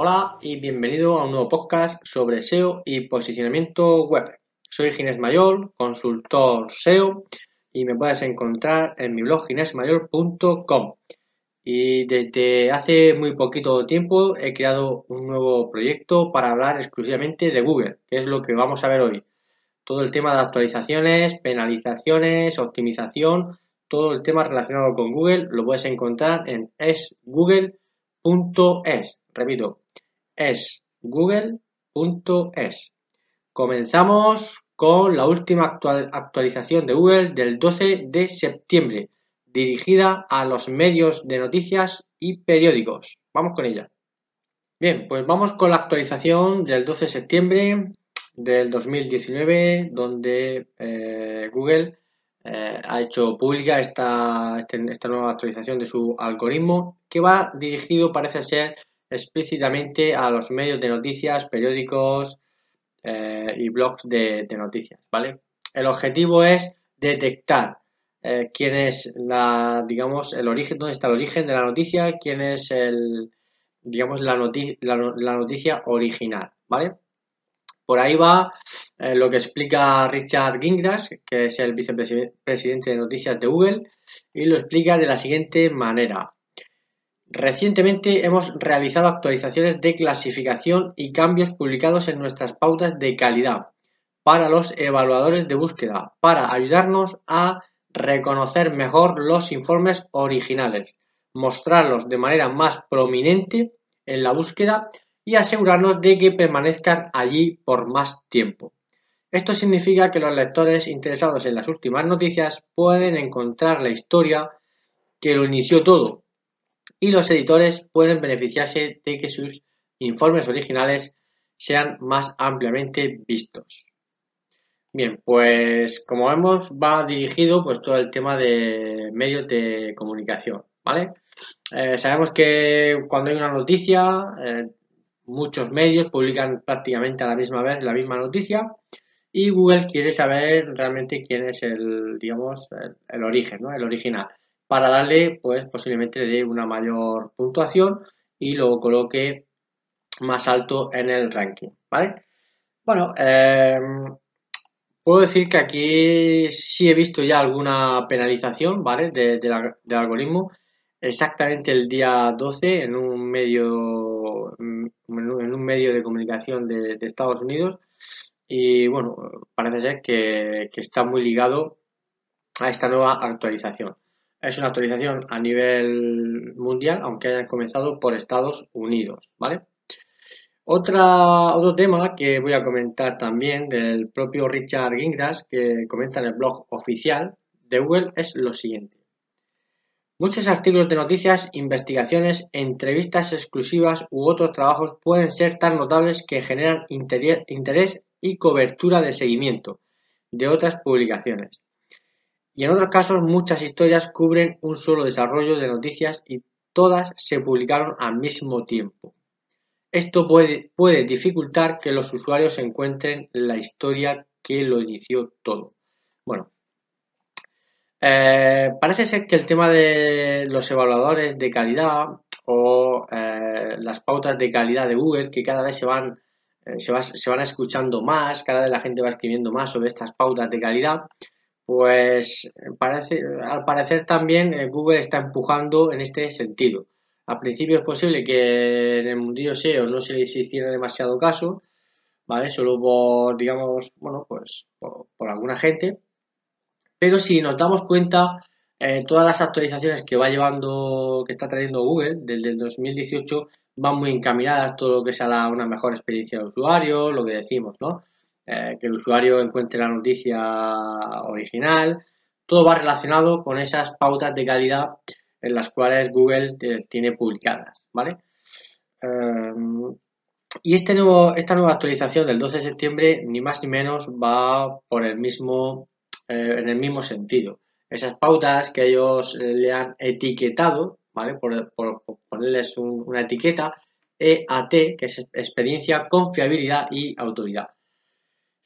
Hola y bienvenido a un nuevo podcast sobre SEO y posicionamiento web. Soy Ginés Mayor, consultor SEO y me puedes encontrar en mi blog ginesmayor.com. Y desde hace muy poquito tiempo he creado un nuevo proyecto para hablar exclusivamente de Google, que es lo que vamos a ver hoy. Todo el tema de actualizaciones, penalizaciones, optimización, todo el tema relacionado con Google lo puedes encontrar en esgoogle.es. Repito, es google.es. Comenzamos con la última actualización de Google del 12 de septiembre, dirigida a los medios de noticias y periódicos. Vamos con ella. Bien, pues vamos con la actualización del 12 de septiembre del 2019, donde eh, Google eh, ha hecho pública esta, este, esta nueva actualización de su algoritmo, que va dirigido, parece ser, explícitamente a los medios de noticias, periódicos eh, y blogs de, noticias, ¿vale? El objetivo es detectar eh, quién es la, digamos, el origen, dónde está el origen de la noticia, quién es el, digamos, la, la, noticia original, ¿vale? Por ahí va eh, lo que explica Richard Gingras, que es el vicepresidente de noticias de Google, y lo explica de la siguiente manera. Recientemente hemos realizado actualizaciones de clasificación y cambios publicados en nuestras pautas de calidad para los evaluadores de búsqueda, para ayudarnos a reconocer mejor los informes originales, mostrarlos de manera más prominente en la búsqueda y asegurarnos de que permanezcan allí por más tiempo. Esto significa que los lectores interesados en las últimas noticias pueden encontrar la historia que lo inició todo y los editores pueden beneficiarse de que sus informes originales sean más ampliamente vistos. Bien, pues como vemos va dirigido pues todo el tema de medios de comunicación, ¿vale? Eh, sabemos que cuando hay una noticia, eh, muchos medios publican prácticamente a la misma vez la misma noticia y Google quiere saber realmente quién es el, digamos, el origen, ¿no? El original para darle, pues posiblemente le dé una mayor puntuación y lo coloque más alto en el ranking, ¿vale? Bueno, em, puedo decir que aquí sí he visto ya alguna penalización, ¿vale? De, del algoritmo. Exactamente el día 12 en un medio, en un medio de comunicación de, Estados Unidos. Y bueno, parece ser que está muy ligado a esta nueva actualización. Es una actualización a nivel mundial, aunque hayan comenzado por Estados Unidos, ¿vale? Otro tema que voy a comentar también del propio Richard Gingras, que comenta en el blog oficial de Google, es lo siguiente. Muchos artículos de noticias, investigaciones, entrevistas exclusivas u otros trabajos pueden ser tan notables que generan interés y cobertura de seguimiento de otras publicaciones y en otros casos muchas historias cubren un solo desarrollo de noticias y todas se publicaron al mismo tiempo. Esto puede, dificultar que los usuarios encuentren la historia que lo inició todo. Bueno, eh, parece ser que el tema de los evaluadores de calidad o eh, las pautas de calidad de Google, que cada vez se van, eh, se van escuchando más, cada vez la gente va escribiendo más sobre estas pautas de calidad, pues parece, al parecer también eh, Google está empujando en este sentido. Al principio es posible que en el mundillo SEO no se les hiciera demasiado caso, ¿vale? Solo por, digamos, bueno, pues por, alguna gente. Pero si nos damos cuenta, eh, todas las actualizaciones que va llevando, que está trayendo Google desde el 2018 van muy encaminadas, todo lo que sea una mejor experiencia de usuario, lo que decimos, ¿no? Que el usuario encuentre la noticia original. Todo va relacionado con esas pautas de calidad en las cuales Google tiene publicadas, ¿vale? y este nuevo, esta nueva actualización del 12 de septiembre, ni más ni menos, va por el mismo, en el mismo sentido esas pautas que ellos eh, le han etiquetado, ¿vale? Por, ponerles una etiqueta, EAT, que es experiencia, confiabilidad y autoridad.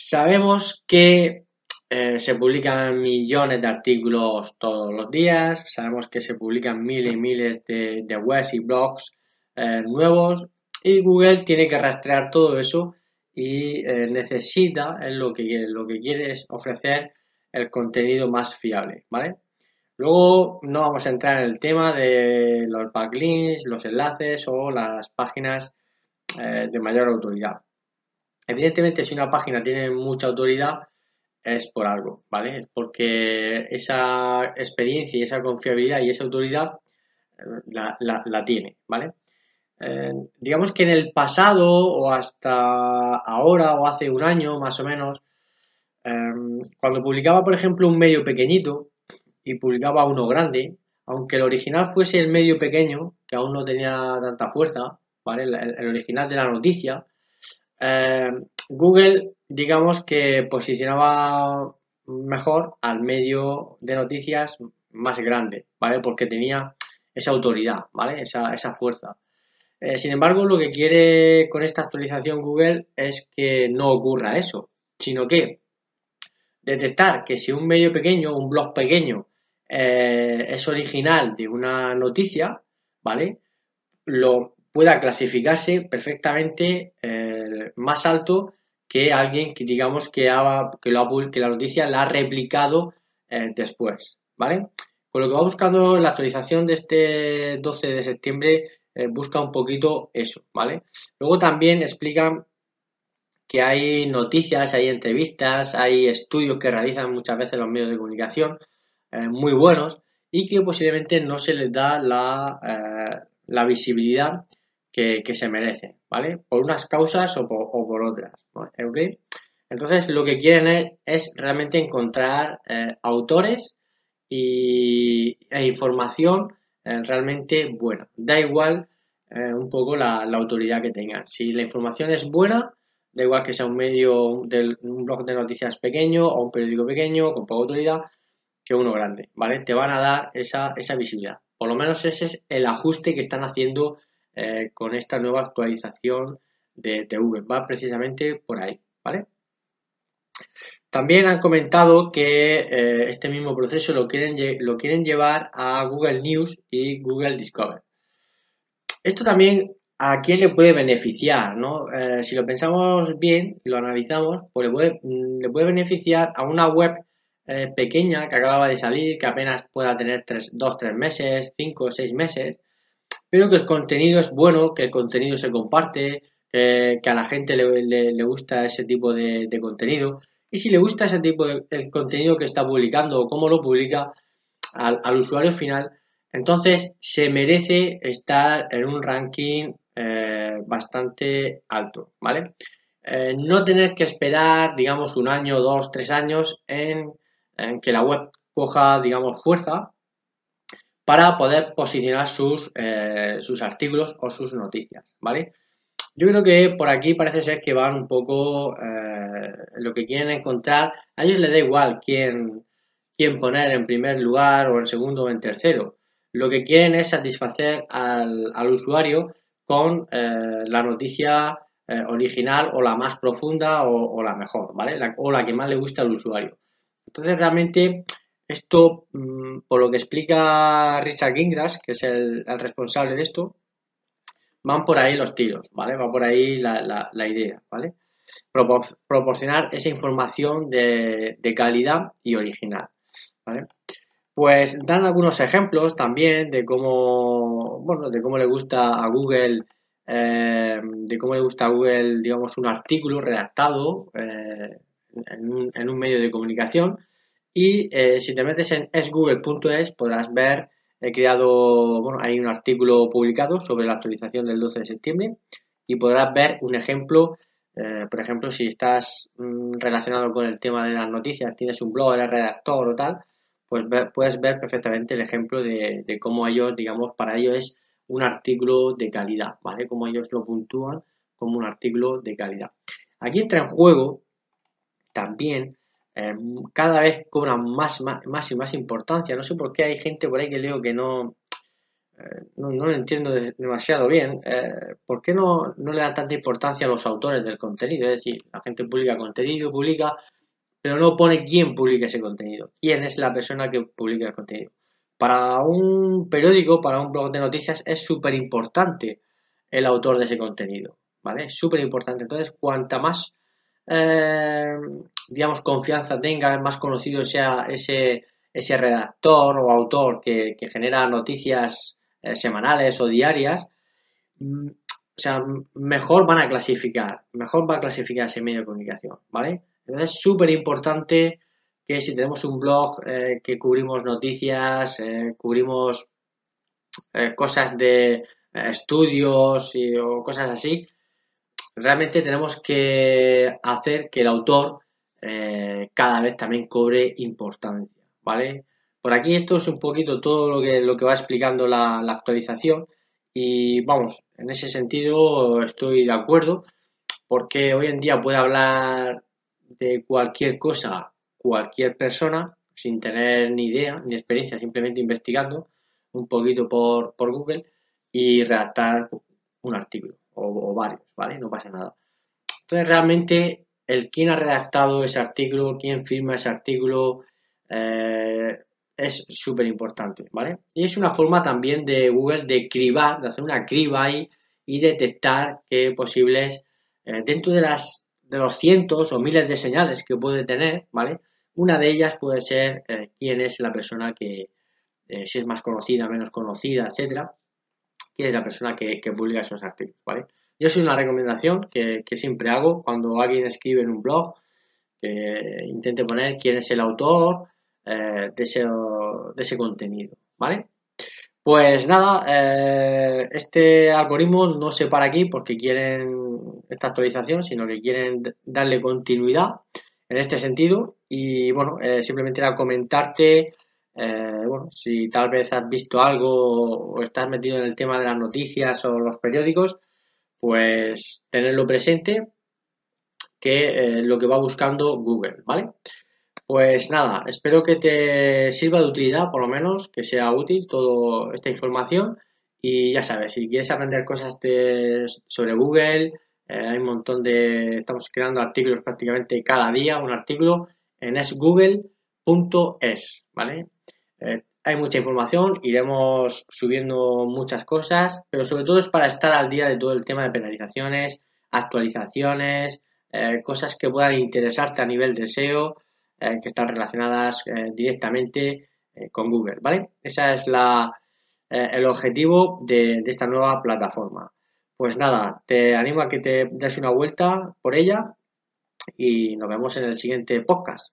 Sabemos que eh, se publican millones de artículos todos los días, sabemos que se publican miles y miles de, webs y blogs eh, nuevos y Google tiene que rastrear todo eso y necesita, lo que, lo que quiere es ofrecer el contenido más fiable, ¿vale? Luego no vamos a entrar en el tema de los backlinks, los enlaces o las páginas eh, de mayor autoridad. Evidentemente, si una página tiene mucha autoridad, es por algo, ¿vale? Porque esa experiencia y esa confiabilidad y esa autoridad eh, la, tiene, ¿vale? Eh, digamos que en el pasado o hasta ahora o hace un año más o menos, Em, cuando publicaba, por ejemplo, un medio pequeñito y publicaba uno grande, aunque el original fuese el medio pequeño, que aún no tenía tanta fuerza, ¿vale? El, original de la noticia, em, Google, digamos que posicionaba mejor al medio de noticias más grande, ¿vale? Porque tenía esa autoridad, ¿vale? Esa, esa fuerza. Eh, sin embargo, lo que quiere con esta actualización Google es que no ocurra eso, sino que detectar que si un medio pequeño, un blog pequeño, eh, es original de una noticia, ¿vale? Lo pueda clasificarse perfectamente eh, más alto que alguien que digamos que, que, lo que la noticia la ha replicado eh, después, ¿vale? Con lo que va buscando la actualización de este 12 de septiembre busca un poquito eso, ¿vale? Luego también explican que hay noticias, hay entrevistas, hay estudios que realizan muchas veces los medios de comunicación eh, muy buenos y que posiblemente no se les da la, eh, visibilidad que, se merece, ¿vale? Por unas causas o por, otras, Entonces lo que quieren es, realmente encontrar eh, autores y, e información realmente buena. Da igual un poco la, autoridad que tengan. Si la información es buena, Da igual que sea un medio, de, un blog de noticias pequeño o un periódico pequeño con poca autoridad que uno grande, ¿vale? Te van a dar esa, visibilidad. Por lo menos ese es el ajuste que están haciendo eh, con esta nueva actualización de, Google. Va precisamente por ahí, ¿vale? También han comentado que eh, este mismo proceso lo quieren, lo quieren llevar a Google News y Google Discover. Esto también a quién le puede beneficiar, ¿no? Eh, si lo pensamos bien lo analizamos, pues le puede, mm, le puede beneficiar a una web pequeña que acababa de salir, que apenas pueda tener tres, dos, tres meses, cinco o seis meses, pero que el contenido es bueno, que el contenido se comparte, que a la gente le, gusta ese tipo de, contenido. Y si le gusta ese tipo de el contenido que está publicando o cómo lo publica al, al usuario final, entonces se merece estar en un ranking eh, bastante alto, ¿vale? Eh, no tener que esperar, digamos, un año, dos, tres años en, que la web coja, digamos, fuerza para poder posicionar sus, eh, sus artículos o sus noticias, ¿vale? Yo creo que por aquí parece ser que van un poco lo que quieren encontrar. A ellos les da igual quién, quién poner en primer lugar o en segundo o en tercero. Lo que quieren es satisfacer al, al usuario con eh, la noticia eh, original o la más profunda o, la mejor, ¿vale? o la que más le gusta al usuario. Entonces, realmente, esto, mm, por lo que explica Richard Gingras, que es el, responsable de esto, van por ahí los tiros, ¿vale? Va por ahí la, idea, ¿vale? proporcionar esa información de, calidad y original, ¿vale? Pues dan algunos ejemplos también de cómo, bueno, de cómo le gusta a Google, eh, de cómo le gusta a Google, digamos, un artículo redactado eh, en, un, medio de comunicación. Y eh, si te metes en esgoogle.es podrás ver, he creado, bueno, hay un artículo publicado sobre la actualización del 12 de septiembre y podrás ver un ejemplo por ejemplo, si estás mm, relacionado con el tema de las noticias, tienes un blog, eres redactor o tal, pues puedes ver perfectamente el ejemplo de, de, cómo ellos, digamos, para ellos es un artículo de calidad, ¿vale? Como ellos lo puntúan como un artículo de calidad. Aquí entra en juego también, eh, cada vez cobra más, más, y más importancia. No sé por qué hay gente por ahí que leo que no, eh, no, lo entiendo demasiado bien. Eh, ¿Por qué no, no le dan tanta importancia a los autores del contenido? Es decir, la gente publica contenido, publica, pero no pone quién publica ese contenido, quién es la persona que publica el contenido. Para un periódico, para un blog de noticias, es súper importante el autor de ese contenido, ¿vale? Súper importante. Entonces, cuanta más, eh, digamos, confianza tenga, más conocido sea ese, ese redactor o autor que, genera noticias eh, semanales o diarias, mm, o sea, mejor van a clasificar, mejor va a clasificar ese medio de comunicación, ¿vale? Entonces, es súper importante que si tenemos un blog eh, que cubrimos noticias, cubrimos cosas de estudios y, o cosas así, realmente tenemos que hacer que el autor cada vez también cobre importancia, ¿vale? Por aquí esto es un poquito todo lo que, lo que va explicando la, la actualización y vamos, en ese sentido estoy de acuerdo porque hoy en día puede hablar de cualquier cosa cualquier persona sin tener ni idea ni experiencia, simplemente investigando un poquito por, Google y redactar un artículo o, varios, ¿vale? No pasa nada. Entonces realmente el quién ha redactado ese artículo, quién firma ese artículo, eh, es súper importante, ¿vale? Y es una forma también de Google de cribar, de hacer una criba ahí y detectar qué posibles, eh, dentro de las de los cientos o miles de señales que puede tener, ¿vale? Una de ellas puede ser eh, quién es la persona que, eh, si es más conocida, menos conocida, etcétera, quién es la persona que, publica esos artículos, ¿vale? Yo soy una recomendación que, siempre hago cuando alguien escribe en un blog, que intente poner quién es el autor eh, de, ese, de ese contenido, ¿vale? Pues nada, este algoritmo no se para aquí porque quieren esta actualización, sino que quieren darle continuidad en este sentido. Y bueno, eh, simplemente era comentarte, eh, bueno, si tal vez has visto algo o estás metido en el tema de las noticias o los periódicos, pues tenerlo presente que eh, lo que va buscando Google, ¿vale? Pues nada, espero que te sirva de utilidad, por lo menos, que sea útil toda esta información. Y ya sabes, si quieres aprender cosas sobre Google, eh, hay un montón de, estamos creando artículos prácticamente cada día, un artículo en esgoogle.es, ¿vale? Eh, hay mucha información, iremos subiendo muchas cosas, pero sobre todo es para estar al día de todo el tema de penalizaciones, actualizaciones, eh, cosas que puedan interesarte a nivel de SEO, que están relacionadas directamente con Google, ¿vale? Ese es la, el objetivo de esta nueva plataforma. Pues nada, te animo a que te des una vuelta por ella y nos vemos en el siguiente podcast.